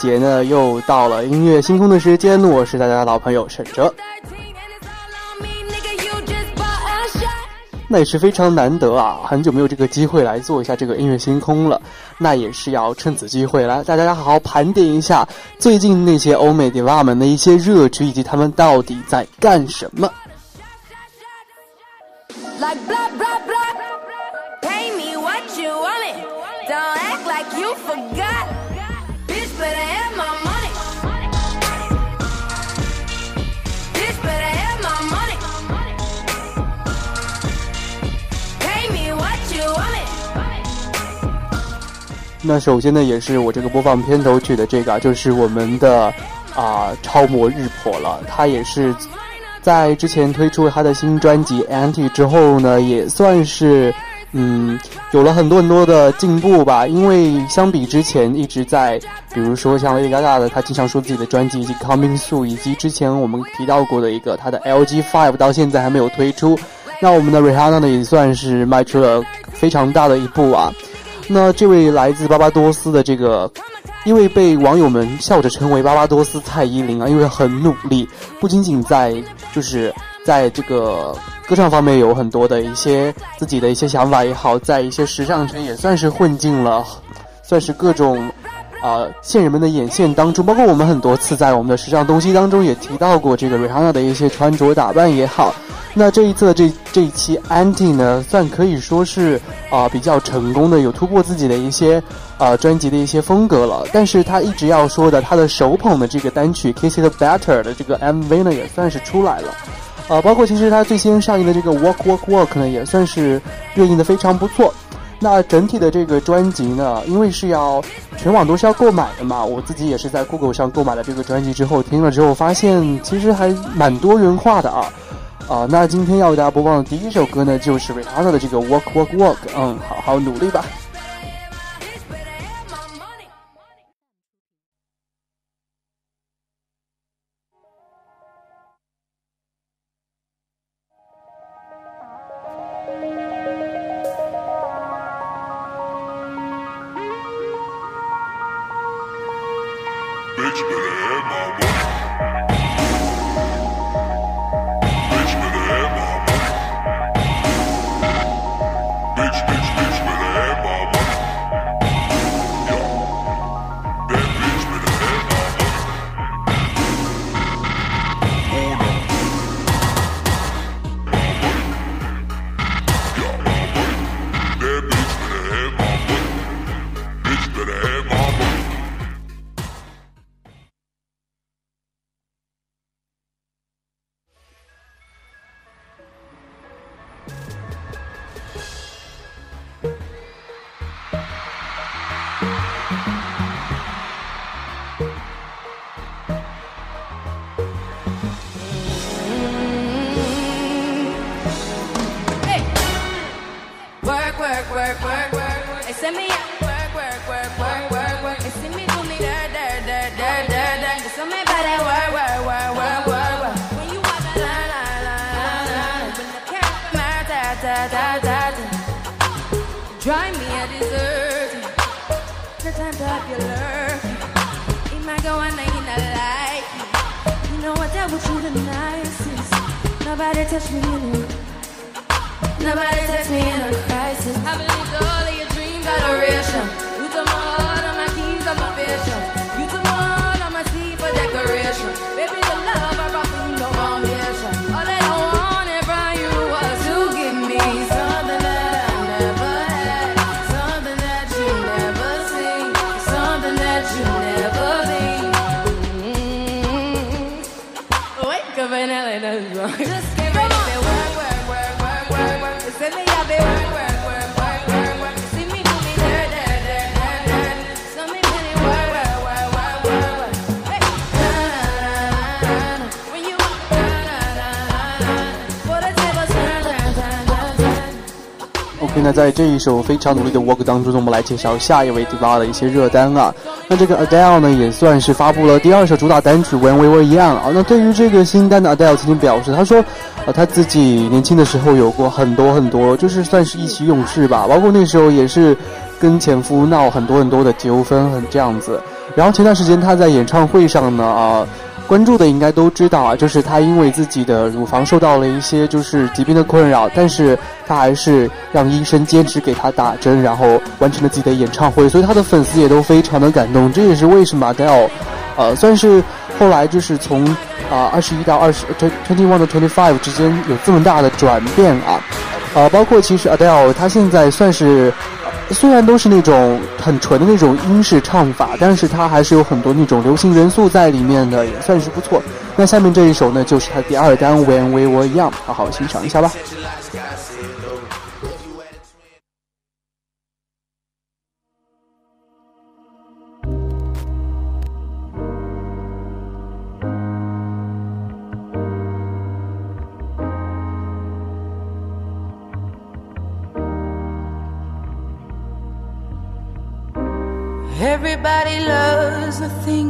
节呢又到了音乐星空的时间，我是大家的老朋友沈哲。那也是非常难得啊，很久没有这个机会来做一下这个音乐星空了，那也是要趁此机会来大家好好盘点一下最近那些欧美 diva 们的一些热曲以及他们到底在干什么。那首先呢，也是我这个播放片头曲的这个，就是我们的啊超模日婆了。她也是在之前推出了他的新专辑《Anti》之后呢，也算是嗯有了很多很多的进步吧。因为相比之前一直在，比如说像 Lady Gaga 的，她经常说自己的专辑以及 Coming Soon，以及之前我们提到过的一个她的 LG Five，到现在还没有推出。那我们的 Rihanna 呢，也算是迈出了非常大的一步啊。那这位来自巴巴多斯的这个，因为被网友们笑着称为巴巴多斯蔡依林啊，因为很努力，不仅仅在就是在这个歌唱方面有很多的一些自己的一些想法也好，在一些时尚圈也算是混进了，算是各种啊线人们的眼线当中，包括我们很多次在我们的时尚东西当中也提到过这个瑞哈娜的一些穿着打扮也好。那这一次的这这一期 Anti 呢，算可以说是啊比较成功的，有突破自己的一些啊专辑的一些风格了。但是他一直要说的，他的手捧的这个单曲 Kiss It Better 的这个 MV 呢，也算是出来了。啊，包括其实他最先上映的这个 Walk Walk Walk 呢，也算是热映的非常不错。那整体的这个专辑呢，因为是要全网都是要购买的嘛，我自己也是在 Google 上购买了这个专辑之后，听了之后发现其实还蛮多元化的啊。啊，那今天要为大家播放的第一首歌呢，就是 Rihanna 的这个 Walk Walk Walk，嗯，好好努力吧。Was you the nicest. Nobody touched me in a. Nobody touched me in a crisis. I believed all of your dreams got a adoration. You took my heart, all my keys, all my vision. 那在这一首非常努力的 Work 当中呢，我们来介绍下一位 Diva 的一些热单啊。那这个 Adele 呢，也算是发布了第二首主打单曲《When We Were Young》啊。那对于这个新单的 Adele 曾经表示，他说，呃，他自己年轻的时候有过很多很多，就是算是意气用事吧，包括那时候也是跟前夫闹很多很多的纠纷，很这样子。然后前段时间他在演唱会上呢，啊。关注的应该都知道啊，就是他因为自己的乳房受到了一些就是疾病的困扰，但是他还是让医生坚持给他打针，然后完成了自己的演唱会，所以他的粉丝也都非常的感动。这也是为什么 Adele，呃，算是后来就是从啊二十一到二十 twenty one 到 twenty five 之间有这么大的转变啊，呃，包括其实 Adele 她现在算是。虽然都是那种很纯的那种英式唱法，但是它还是有很多那种流行元素在里面的，也算是不错。那下面这一首呢，就是它第二单《When We Were Young》，好好欣赏一下吧。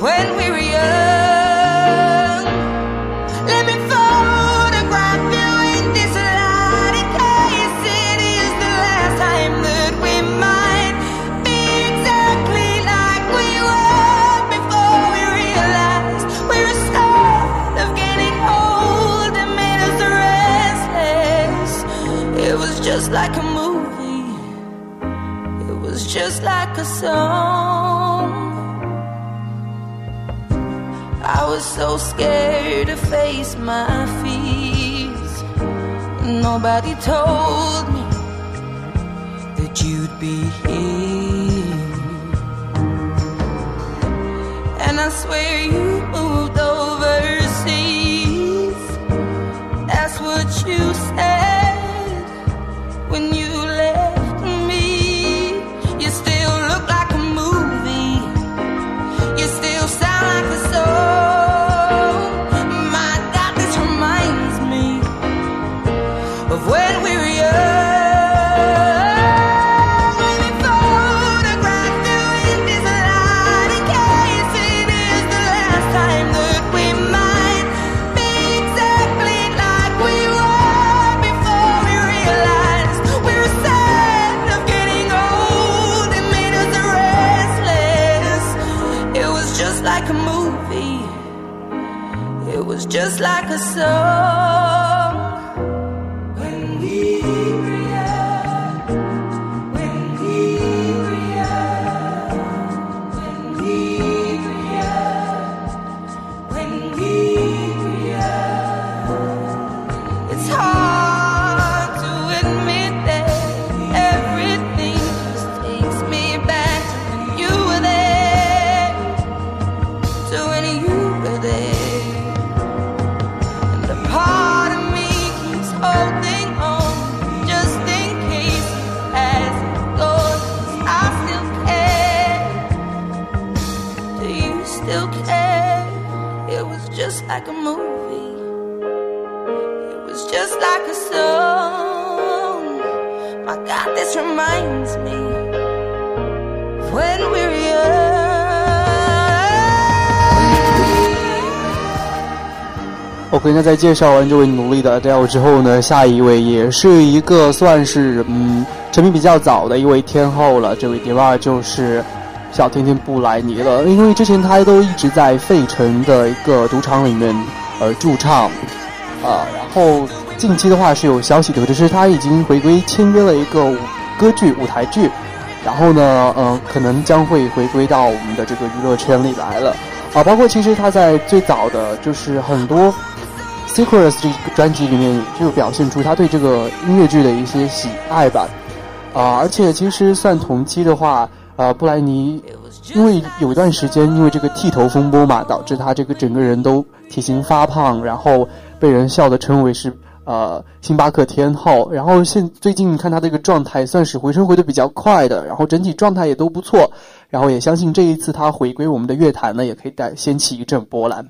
when we scared to face my fears. Nobody told me that you'd be here. And I swear you，OK，那在介绍完这位努力的 Adele 之后呢，下一位也是一个算是嗯成名比较早的一位天后了，这位 Diva 就是小甜甜布莱尼了。因为之前她都一直在费城的一个赌场里面呃驻唱，啊，然后近期的话是有消息得知是她已经回归签约了一个歌剧舞台剧，然后呢，呃，可能将会回归到我们的这个娱乐圈里来了。啊，包括其实她在最早的就是很多。Secrets 这个专辑里面就表现出他对这个音乐剧的一些喜爱吧，啊，而且其实算同期的话，呃，布莱尼因为有一段时间因为这个剃头风波嘛，导致他这个整个人都体型发胖，然后被人笑的称为是呃星巴克天后，然后现最近看他这个状态算是回升回的比较快的，然后整体状态也都不错，然后也相信这一次他回归我们的乐坛呢，也可以带掀起一阵波澜。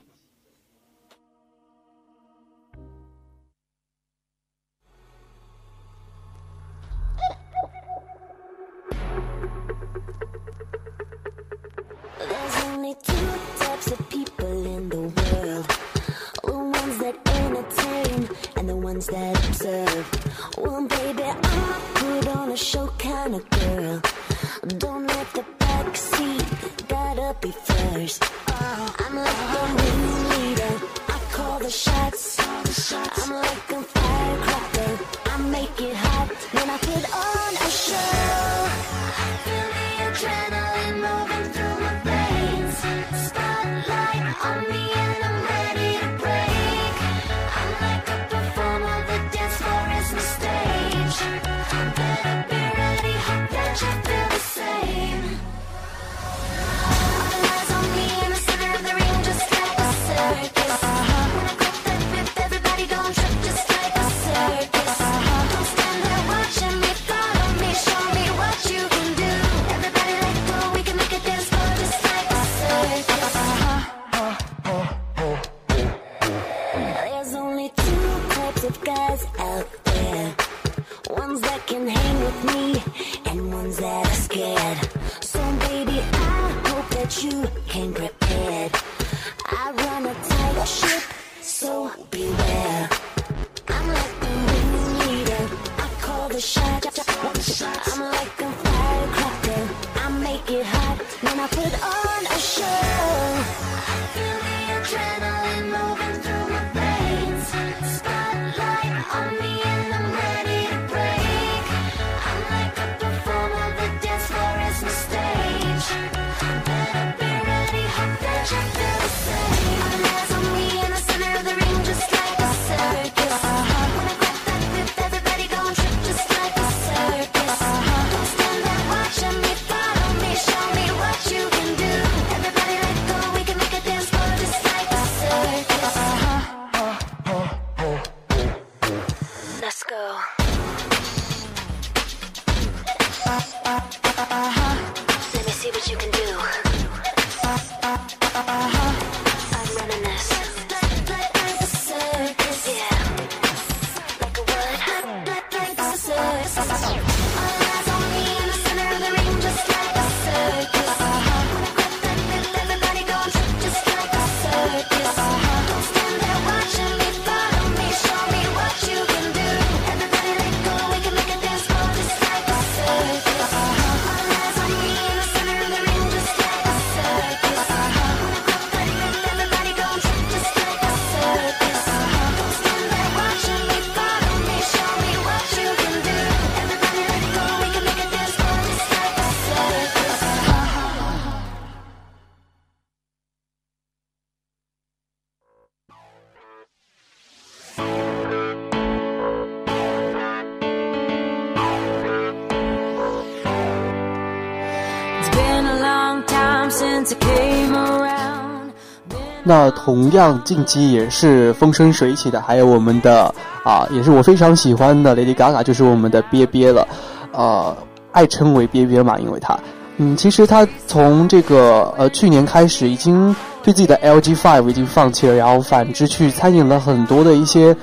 那同样近期也是风生水起的，还有我们的啊，也是我非常喜欢的 Lady Gaga，就是我们的憋憋了，呃，爱称为憋憋嘛，因为他，嗯，其实他从这个呃去年开始已经对自己的 LG Five 已经放弃了，然后反之去参演了很多的一些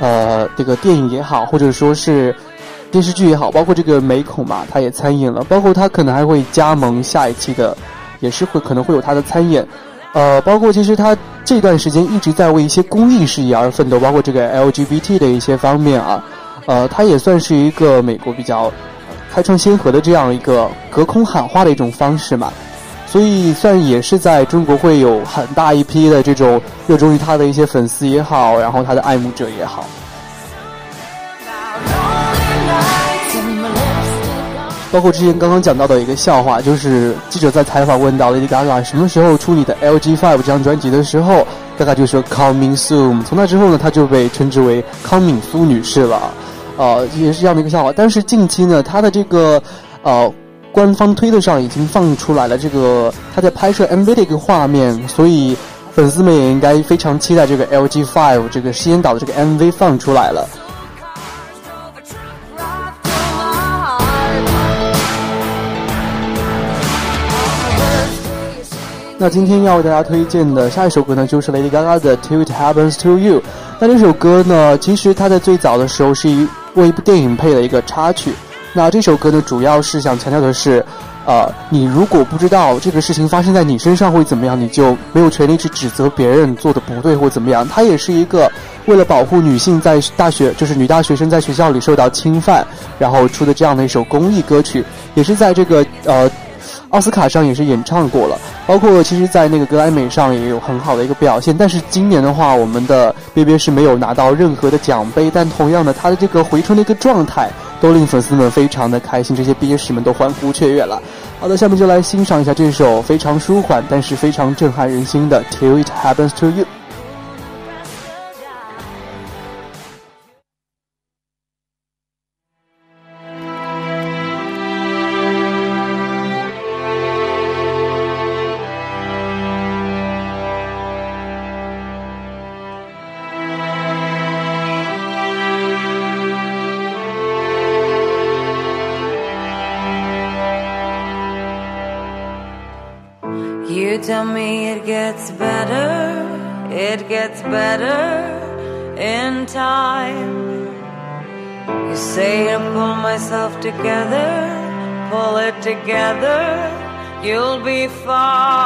呃这个电影也好，或者说是电视剧也好，包括这个美恐嘛，他也参演了，包括他可能还会加盟下一期的，也是会可能会有他的参演。呃，包括其实他这段时间一直在为一些公益事业而奋斗，包括这个 LGBT 的一些方面啊，呃，他也算是一个美国比较开创先河的这样一个隔空喊话的一种方式嘛，所以算也是在中国会有很大一批的这种热衷于他的一些粉丝也好，然后他的爱慕者也好。包括之前刚刚讲到的一个笑话，就是记者在采访问到 Lady Gaga 什么时候出你的 LG Five 这张专辑的时候，Gaga 就说 Coming soon。从那之后呢，她就被称之为康敏苏女士了，呃，也是这样的一个笑话。但是近期呢，她的这个呃官方推特上已经放出来了这个她在拍摄 MV 的一个画面，所以粉丝们也应该非常期待这个 LG Five 这个实验岛的这个 MV 放出来了。那今天要为大家推荐的下一首歌呢，就是 Lady Gaga 的《Till It Happens to You》。那这首歌呢，其实它在最早的时候是一为一部电影配了一个插曲。那这首歌呢，主要是想强调的是，呃，你如果不知道这个事情发生在你身上会怎么样，你就没有权利去指责别人做的不对或怎么样。它也是一个为了保护女性在大学，就是女大学生在学校里受到侵犯，然后出的这样的一首公益歌曲，也是在这个呃。奥斯卡上也是演唱过了，包括其实，在那个格莱美上也有很好的一个表现。但是今年的话，我们的憋憋是没有拿到任何的奖杯。但同样的，他的这个回春的一个状态，都令粉丝们非常的开心，这些憋士们都欢呼雀跃了。好的，下面就来欣赏一下这首非常舒缓，但是非常震撼人心的《Till It Happens to》。You together, you'll be fine.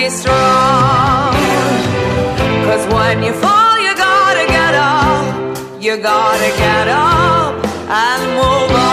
Be strong. Cause when you fall, you gotta get up, you gotta get up and move on.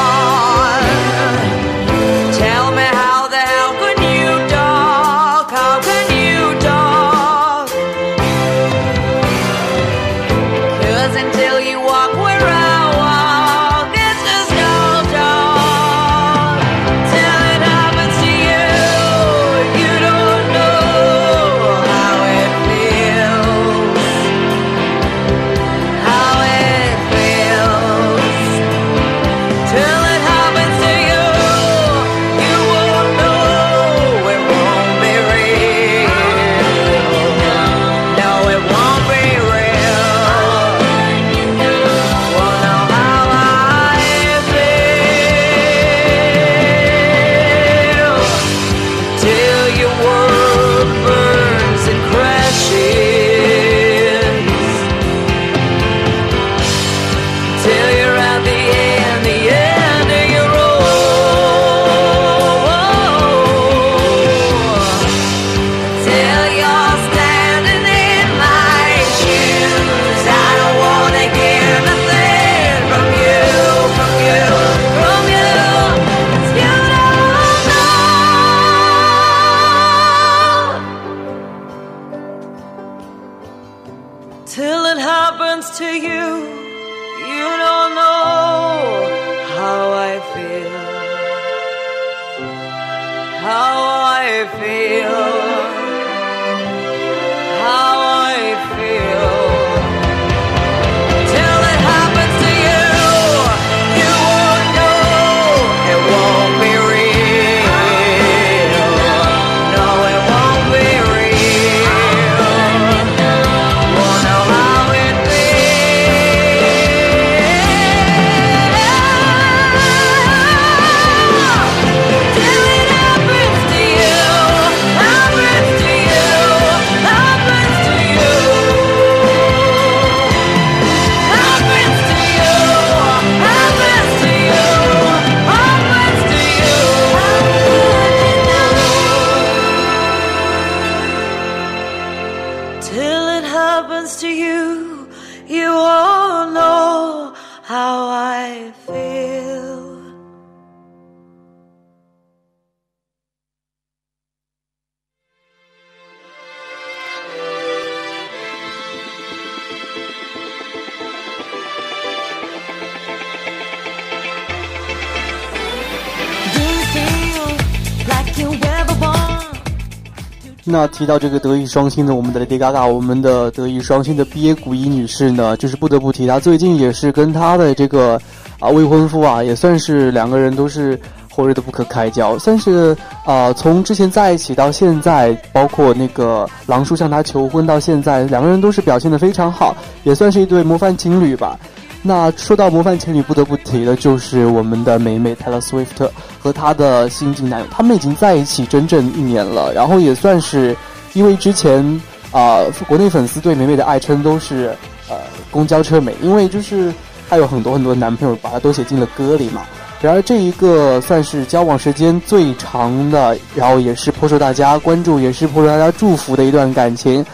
那提到这个德艺双馨的我们的 Lady Gaga，我们的德艺双馨的毕耶古一女士呢，就是不得不提她。最近也是跟她的这个啊未婚夫啊，也算是两个人都是火热的不可开交，算是啊从之前在一起到现在，包括那个狼叔向她求婚到现在，两个人都是表现的非常好，也算是一对模范情侣吧。那说到模范情侣，不得不提的就是我们的美美 Taylor Swift 和她的新晋男友，他们已经在一起整整一年了，然后也算是因为之前啊、国内粉丝对美美的爱称都是呃公交车美，因为就是她有很多很多男朋友把她都写进了歌里嘛。然而这一个算是交往时间最长的，然后也是颇受大家关注，也是颇受大家祝福的一段感情。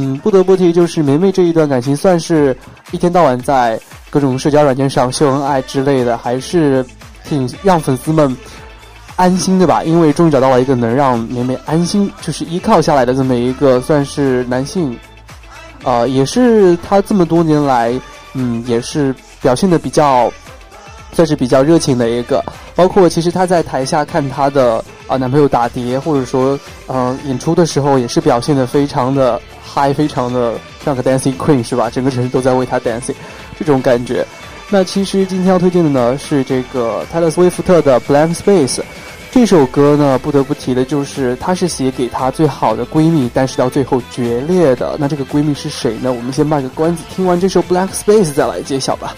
嗯，不得不提就是梅梅这一段感情，算是一天到晚在各种社交软件上秀恩爱之类的，还是挺让粉丝们安心的吧。因为终于找到了一个能让梅梅安心，就是依靠下来的这么一个算是男性，呃，也是他这么多年来，嗯，也是表现的比较。算是比较热情的一个，包括其实她在台下看她的啊、男朋友打碟，或者说嗯、演出的时候，也是表现的非常的嗨，非常的像个 dancing queen 是吧？整个城市都在为她 dancing，这种感觉。那其实今天要推荐的呢是这个泰勒·斯威夫特的《Blank Space》这首歌呢，不得不提的就是它是写给她最好的闺蜜，但是到最后决裂的。那这个闺蜜是谁呢？我们先卖个关子，听完这首《Blank Space》再来揭晓吧。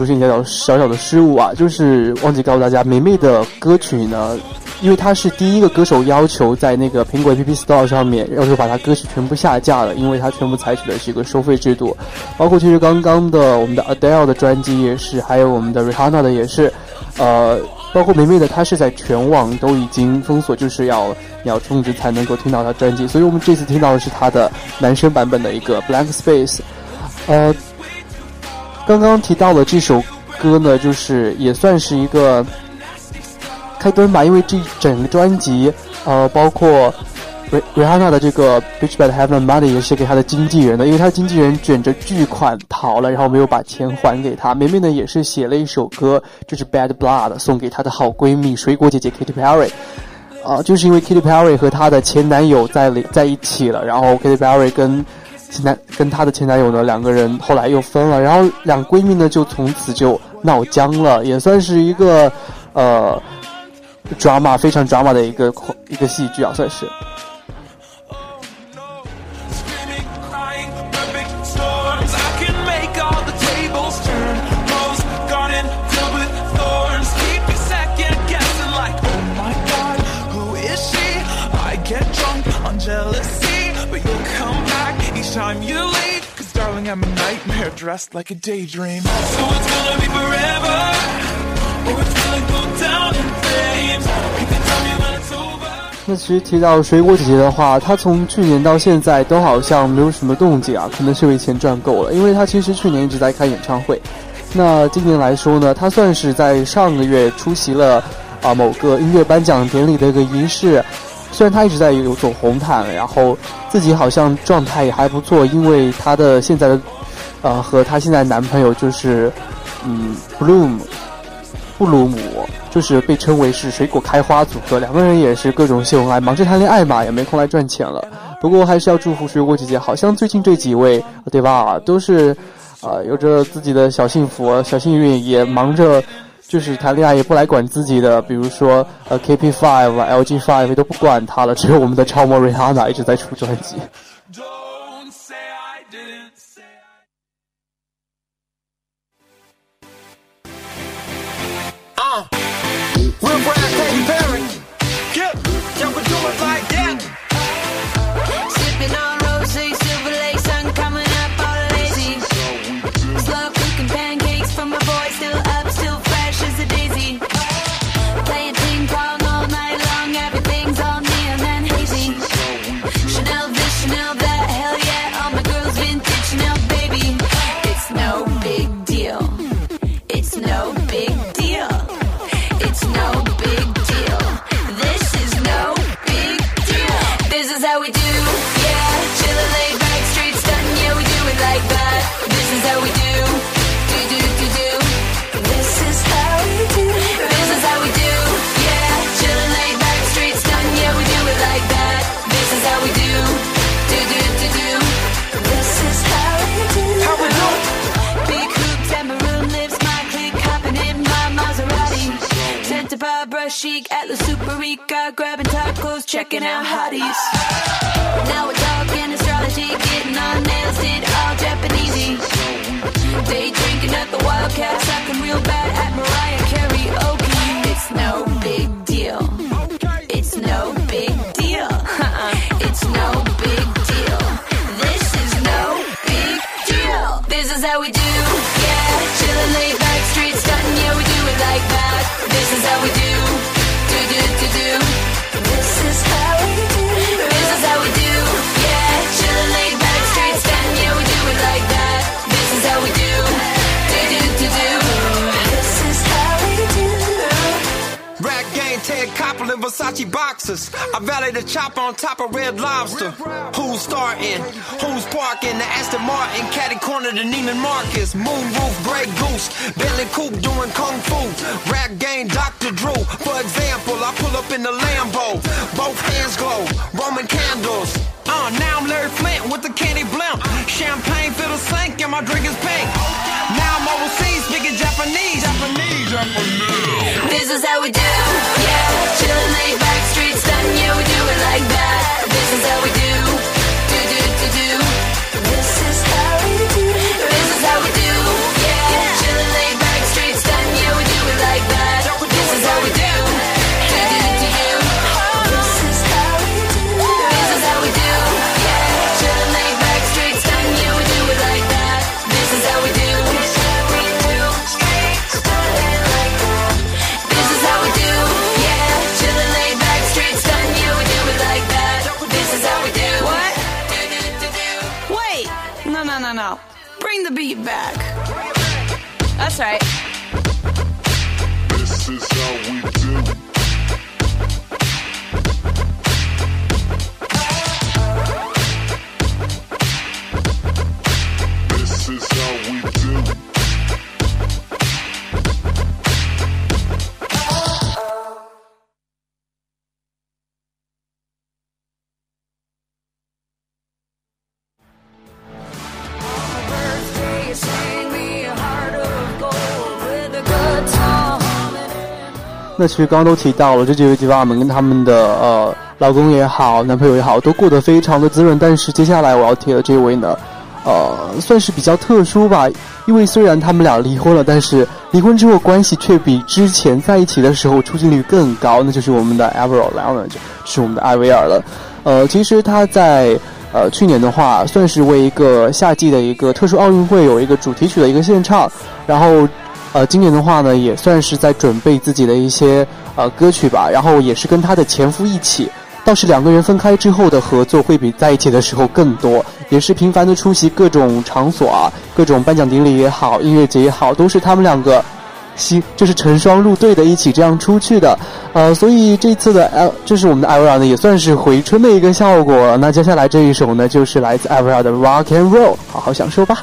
出现一点小小的失误啊，就是忘记告诉大家，梅梅的歌曲呢，因为她是第一个歌手要求在那个苹果 App Store 上面要求把她歌曲全部下架了，因为她全部采取的是一个收费制度，包括其实刚刚的我们的 Adele 的专辑也是，还有我们的 Rihanna 的也是，呃。包括梅梅的，她是在全网都已经封锁，就是要你要充值才能够听到她专辑，所以我们这次听到的是她的男生版本的一个 Blank Space。呃，刚刚提到了这首歌呢，就是也算是一个开端吧，因为这整个专辑，呃，包括。瑞瑞哈娜的这个《Bitch Better Have My Money》也是给他的经纪人的，因为他经纪人卷着巨款逃了，然后没有把钱还给他。梅梅呢也是写了一首歌，就是《Bad Blood》，送给她的好闺蜜水果姐姐 Katy Perry。啊，就是因为 Katy Perry 和她的前男友在在一起了，然后 Katy Perry 跟前男跟她的前男友呢两个人后来又分了，然后两闺蜜呢就从此就闹僵了，也算是一个呃 drama 非常 drama 的一个一个戏剧啊，算是。I'm a nightmare dressed like a daydream So it's gonna be forever Or it's gonna go down in flames You can tell me when it's over 那其实提到水果姐姐的话，她从去年到现在都好像没有什么动静啊，可能是因为钱赚够了。因为她其实去年一直在开演唱会，那今年来说呢，她算是在上个月出席了啊某个音乐颁奖典礼的一个仪式，虽然她一直在有走红毯，然后自己好像状态也还不错，因为她的现在的，呃，和她现在男朋友就是，嗯，Bloom，布鲁姆，就是被称为是水果开花组合，两个人也是各种秀恩爱，忙着谈恋爱嘛，也没空来赚钱了。不过还是要祝福水果姐姐，好像最近这几位，对吧，都是，呃，有着自己的小幸福、小幸运，也忙着。就是谈恋爱也不来管自己的，比如说呃 KP Five、LG Five 都不管他了，只有我们的超模 Rihanna 一直在出专辑。Chic, Atlas Super Rica, grabbing tacos, checking out hotties. Now we're talking astrology, getting our nails did all Japanesey. Day drinking at the Wildcat, sucking real bad at Mariah Versace boxers. I valet the chopper on top of Red Lobster. Who's starting? Who's parking? The Aston Martin, caddy corner to Neiman Marcus. Moonroof, Grey Goose, Bentley Coupe doing Kung Fu. Rap game, Dr. Drew. For example, I pull up in the Lambo. Both hands glow, Roman candles. Uh, now I'm Larry Flint with the candy blimp. Champagne fill the sink and my drink is pink. Now I'm overseas speaking Japanese. Japanese, Japanese. This is how we do. Yeah, chillin' laid back, street stunning. Yeah, we do it like that. This is how we do. Do 那其实刚刚都提到了，这几位迪瓦们跟他们的呃老公也好，男朋友也好，都过得非常的滋润。但是接下来我要提的这位呢，呃，算是比较特殊吧，因为虽然他们俩离婚了，但是离婚之后关系却比之前在一起的时候出镜率更高，那就是我们的 a v e r l o n g e 是我们的艾薇儿了。呃，其实他在呃去年的话，算是为一个夏季的一个特殊奥运会有一个主题曲的一个献唱，然后呃，今年的话呢，也算是在准备自己的一些呃歌曲吧，然后也是跟她的前夫一起。倒是两个人分开之后的合作会比在一起的时候更多，也是频繁的出席各种场所啊，各种颁奖典礼也好，音乐节也好，都是他们两个新就是成双入对的一起这样出去的。呃，所以这次的呃，这是我们的艾薇儿呢，也算是回春的一个效果。那接下来这一首呢，就是来自艾薇儿的《Rock and Roll》，好好享受吧。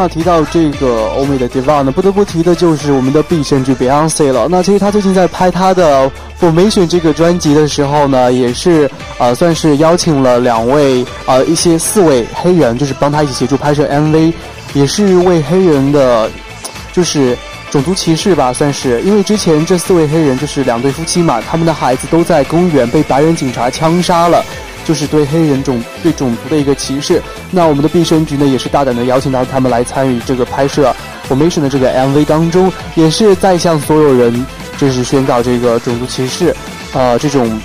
那提到这个欧美的 diva 呢，不得不提的就是我们的必胜剧 Beyonce 了。那其实他最近在拍他的 Formation 这个专辑的时候呢，也是呃算是邀请了两位呃一些四位黑人，就是帮他一起协助拍摄 MV，也是为黑人的就是种族歧视吧，算是因为之前这四位黑人就是两对夫妻嘛，他们的孩子都在公园被白人警察枪杀了。就是对黑人种对种族的一个歧视。那我们的毕生局呢，也是大胆的邀请到他们来参与这个拍摄 Formation 的这个 MV 当中，也是在向所有人就是宣告这个种族歧视，呃，这种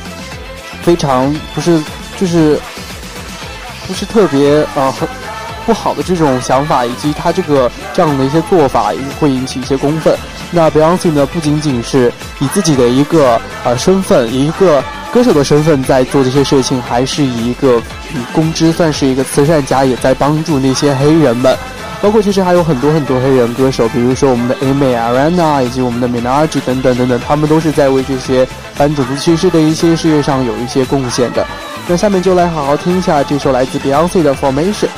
非常不是就是不是特别呃不好的这种想法，以及他这个这样的一些做法，会引起一些公愤。那 Beyonce 呢，不仅仅是以自己的一个呃身份，一个。歌手的身份在做这些事情，还是以一个以公知算是一个慈善家，也在帮助那些黑人们。包括其实还有很多很多黑人歌手，比如说我们的 Amy Arana 以及我们的 Minaj 等等等等，他们都是在为这些反种族歧视的一些事业上有一些贡献的。那下面就来好好听一下这首来自 Beyonce 的 Formation。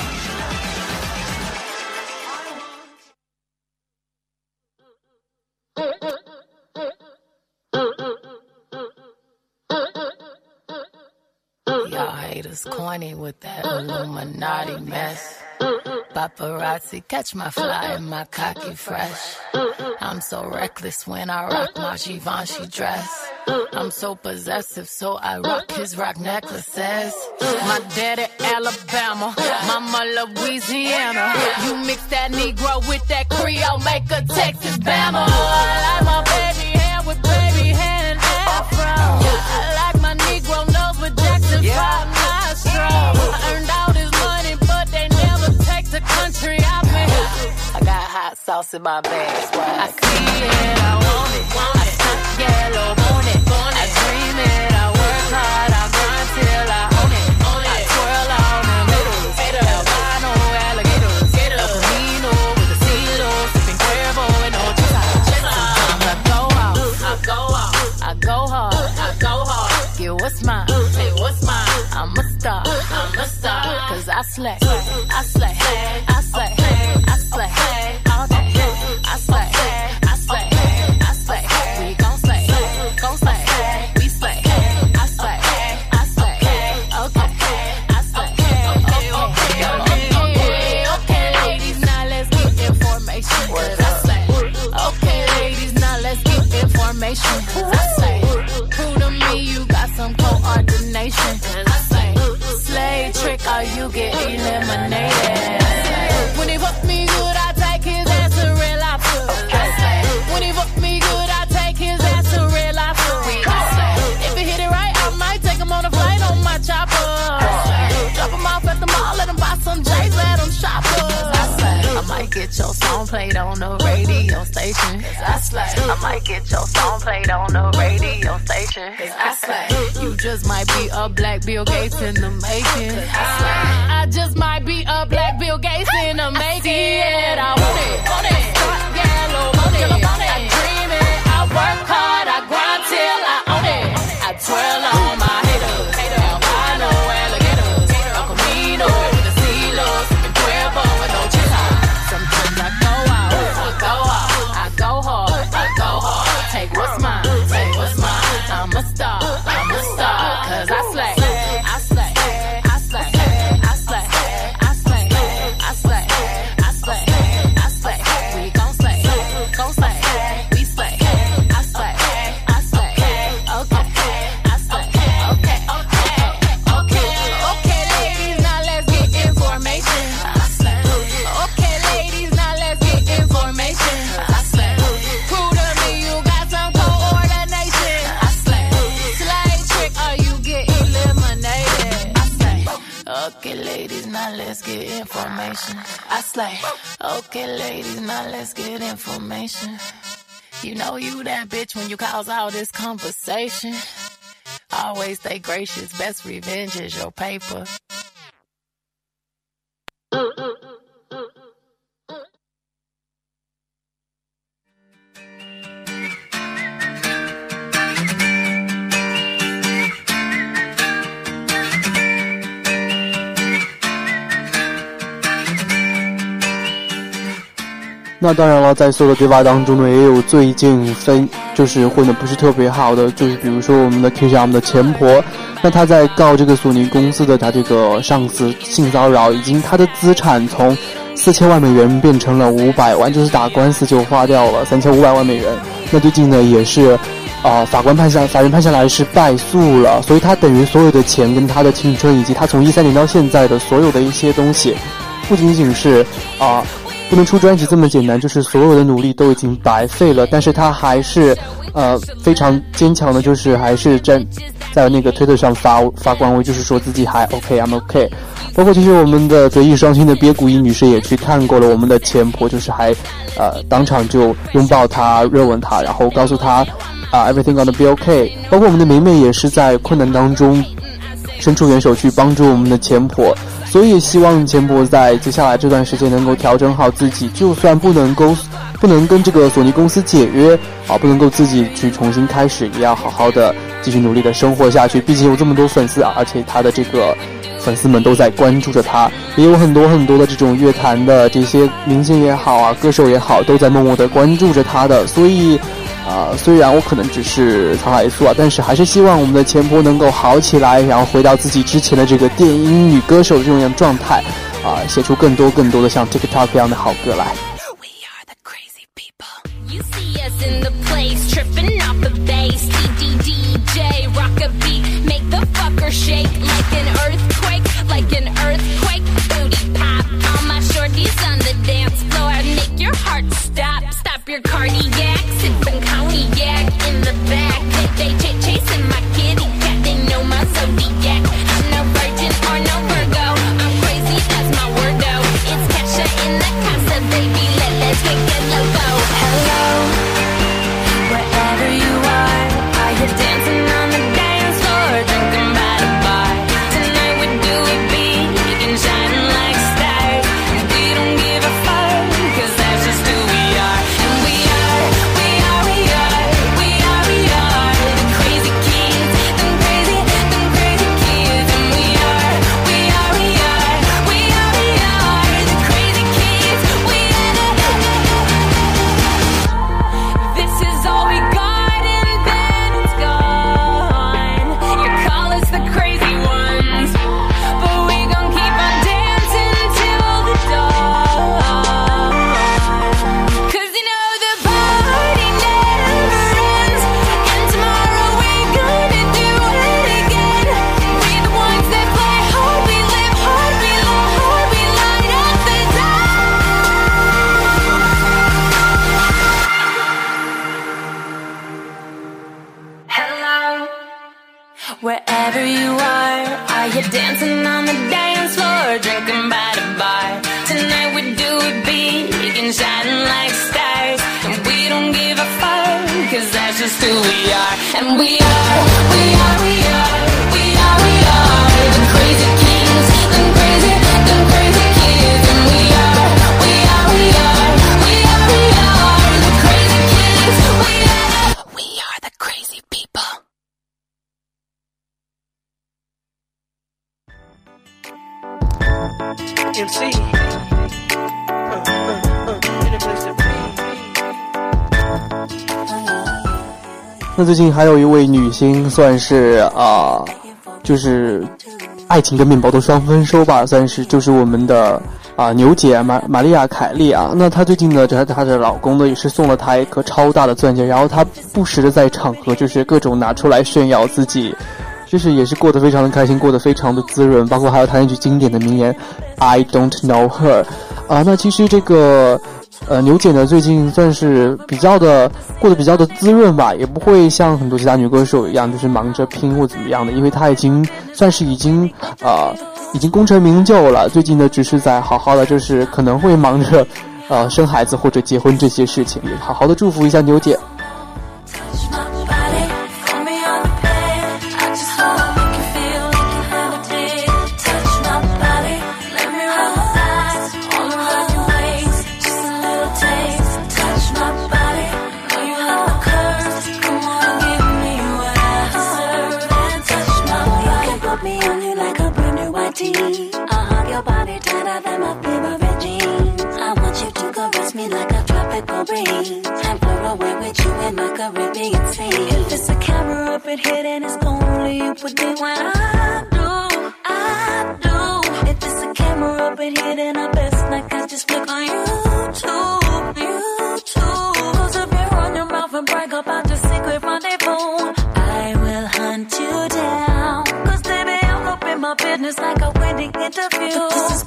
Corny with that Illuminati mess. Paparazzi catch my fly and my cocky fresh. I'm so reckless when I rock my Givenchy dress. I'm so possessive, so I rock his rock necklaces. My daddy Alabama, mama Louisiana. You mix that Negro with that Creole, make a Texas Bama. I like my baby hair with baby hair and afro. I like my Negro nose with Jackson 5 I earned all this money, but they never take the country out me. I got hot sauce in my bag. I see it, I want it. I stuck yellow, want it. I dream it, I work hard, I grind till I own it. I twirl on them haters, albino alligators, El Camino with a CeeLo, go out, I go hard, I go hard. Get what's mine, say what's mine. I'm a star, I'm a star, cause I slay, I slay, I slay, I slay, all day, I get eliminated. On the radio station. I slay. I might get your song played on the radio station. I slay. You just might be a black Bill Gates in the making. I slay. I just might be a black Bill Gates in the making. I want it, want it. Yellow, want it. I dream it. I work hard. I grind till I own it. I twirl on my okay, ladies, now let's get information. You know you that bitch when you cause all this conversation. Always stay gracious, best revenge is your paper. 那当然了，在所有的对话当中呢，也有最近分就是混的不是特别好的，就是比如说我们的 KGM 的前婆，那她在告这个索尼公司的她这个上司性骚扰，已经她的资产从四千万美元变成了五百万，就是打官司就花掉了三千五百万美元。那最近呢，也是。啊，法官判下，法院判下来是败诉了，所以他等于所有的钱跟他的青春，以及他从一三年到现在的所有的一些东西，不仅仅是啊，不能出专辑这么简单，就是所有的努力都已经白费了。但是他还是呃非常坚强的，就是还是站在那个推特上发发官微，就是说自己还 OK，I'm OK。包括其实我们的德艺双馨的鳖谷一女士也去看过了我们的前婆，就是还呃当场就拥抱她、热吻她，然后告诉她。啊，everything gonna be OK。包括我们的梅梅也是在困难当中伸出援手去帮助我们的前婆，所以希望前婆在接下来这段时间能够调整好自己，就算不能够不能跟这个索尼公司解约啊，不能够自己去重新开始，也要好好的继续努力的生活下去。毕竟有这么多粉丝啊，而且他的这个粉丝们都在关注着他，也有很多很多的这种乐坛的这些明星也好啊，歌手也好，都在默默的关注着他的，所以。啊，虽然我可能只是沧海一粟啊，但是还是希望我们的前婆能够好起来，然后回到自己之前的这个电音女歌手的这种样状态，啊，写出更多更多的像 TikTok 一样的好歌来。Cardi. The back. They, they ch- Wherever you are, are you dancing on the dance floor, drinking by the bar? Tonight we do it big and shining like stars, and we don't give a fuck, cause that's just who we are. And we are, we are, 那最近还有一位女星，算是啊、就是爱情跟面包的双丰收吧，算是就是我们的啊、牛姐玛玛利亚凯莉啊。那她最近呢，她她的老公呢也是送了她一颗超大的钻戒，然后她不时的在场合就是各种拿出来炫耀自己。就是也是过得非常的开心，过得非常的滋润，包括还有他那句经典的名言，I don't know her，啊，那其实这个呃牛姐呢最近算是比较的过得比较的滋润吧，也不会像很多其他女歌手一样就是忙着拼或怎么样的，因为她已经算是已经呃已经功成名就了，最近呢只是在好好的就是可能会忙着呃生孩子或者结婚这些事情，好好的祝福一下牛姐。Tambourine and float away with you in my Caribbean sea. If it's a camera up in here, then it's only you with me when I do, I do. If it's a camera up in here, then I best like I just click on YouTube, YouTube. Close up your run your mouth and brag about your secret rendezvous. I will hunt you down. Cause baby, I'm up in my business like a wedding interview. This is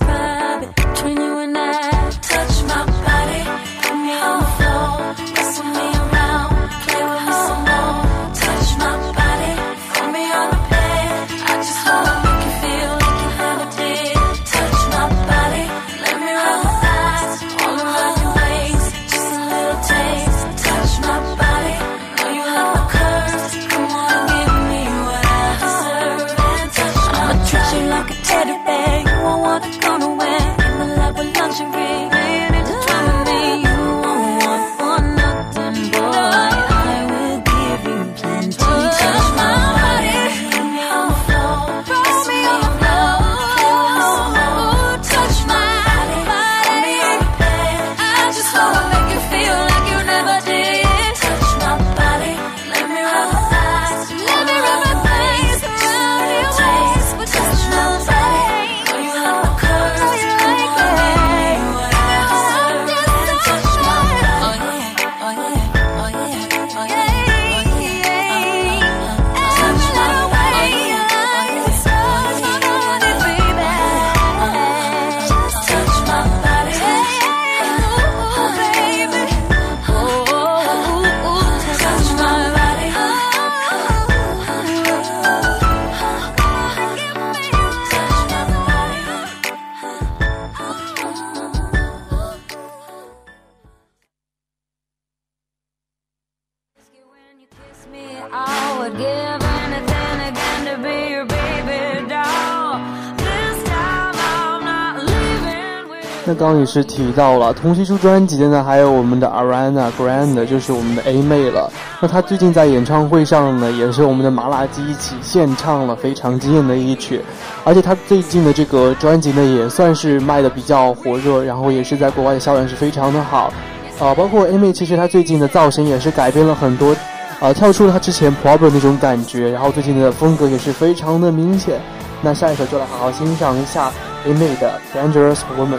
刚也是提到了同期出专辑的呢，还有我们的 Ariana Grande，就是我们的 A 妹了。那她最近在演唱会上呢，也是我们的麻辣鸡一起献唱了非常惊艳的一曲，而且她最近的这个专辑呢，也算是卖的比较火热，然后也是在国外的销量是非常的好。啊，包括 A 妹，其实她最近的造型也是改变了很多，啊，跳出了她之前 Pop 的那种感觉，然后最近的风格也是非常的明显。那下一首就来好好欣赏一下 A 妹的 Dangerous Woman。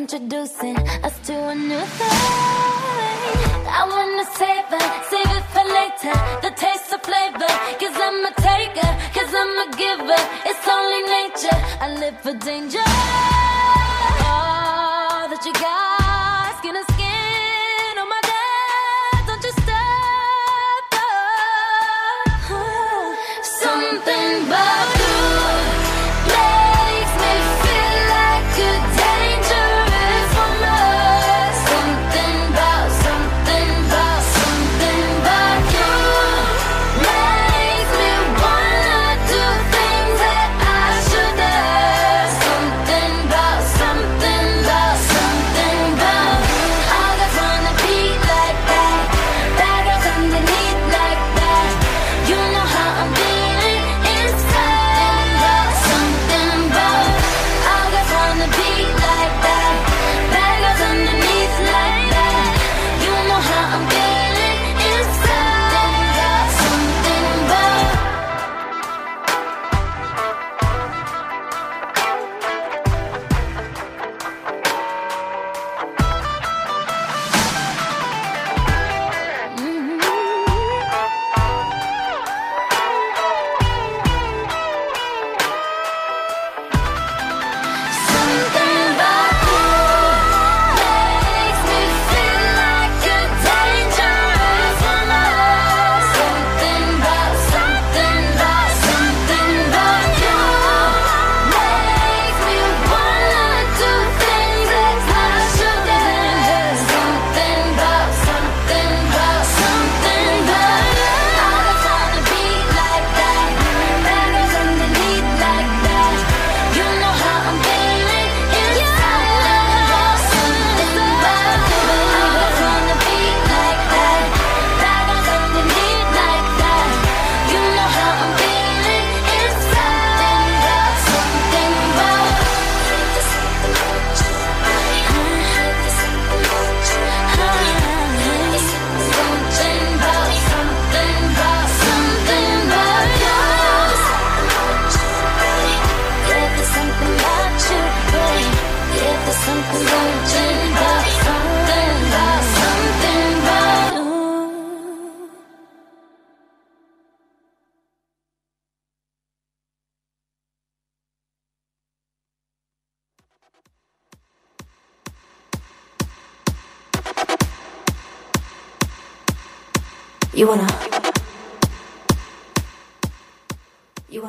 introducing us to a new thing. I wanna save it, save it for later. The taste of flavor, cause I'm a taker, cause I'm a giver. It's only nature, I live for danger. All that you got,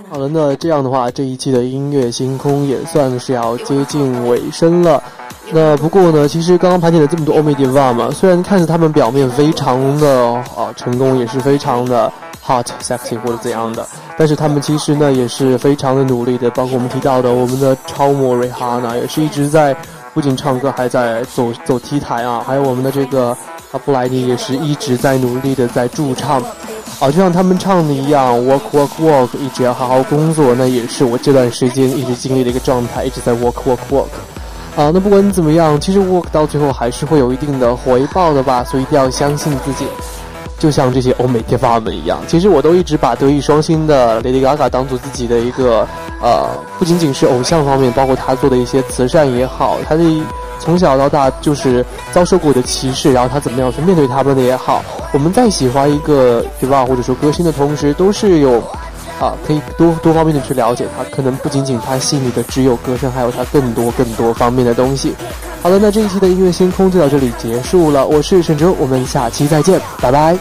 好了，那这样的话，这一期的音乐星空也算是要接近尾声了。那不过呢，其实刚刚盘点了这么多欧美 diva 嘛，虽然看着他们表面非常的啊成功，也是非常的 hot sexy 或者怎样的，但是他们其实呢也是非常的努力的，包括我们提到的我们的超模瑞哈娜，也是一直在不仅唱歌，还在走走 T 台啊，还有我们的这个布莱尼也是一直在努力的在驻唱。啊，就像他们唱的一样，work work work，一直要好好工作，那也是我这段时间一直经历的一个状态，一直在 work work work。啊，那不管怎么样，其实 work 到最后还是会有一定的回报的吧，所以一定要相信自己。就像这些欧美天发们一样，其实我都一直把德艺双馨的 Lady Gaga 当做自己的一个呃，不仅仅是偶像方面，包括她做的一些慈善也好，她的从小到大就是遭受过的歧视，然后她怎么样去面对他们的也好，我们在喜欢一个对吧，或者说歌星的同时，都是有啊，可以多多方面的去了解他，可能不仅仅他心里的只有歌声，还有他更多更多方面的东西。好的，那这一期的音乐星空就到这里结束了，我是沈哲，我们下期再见，拜拜。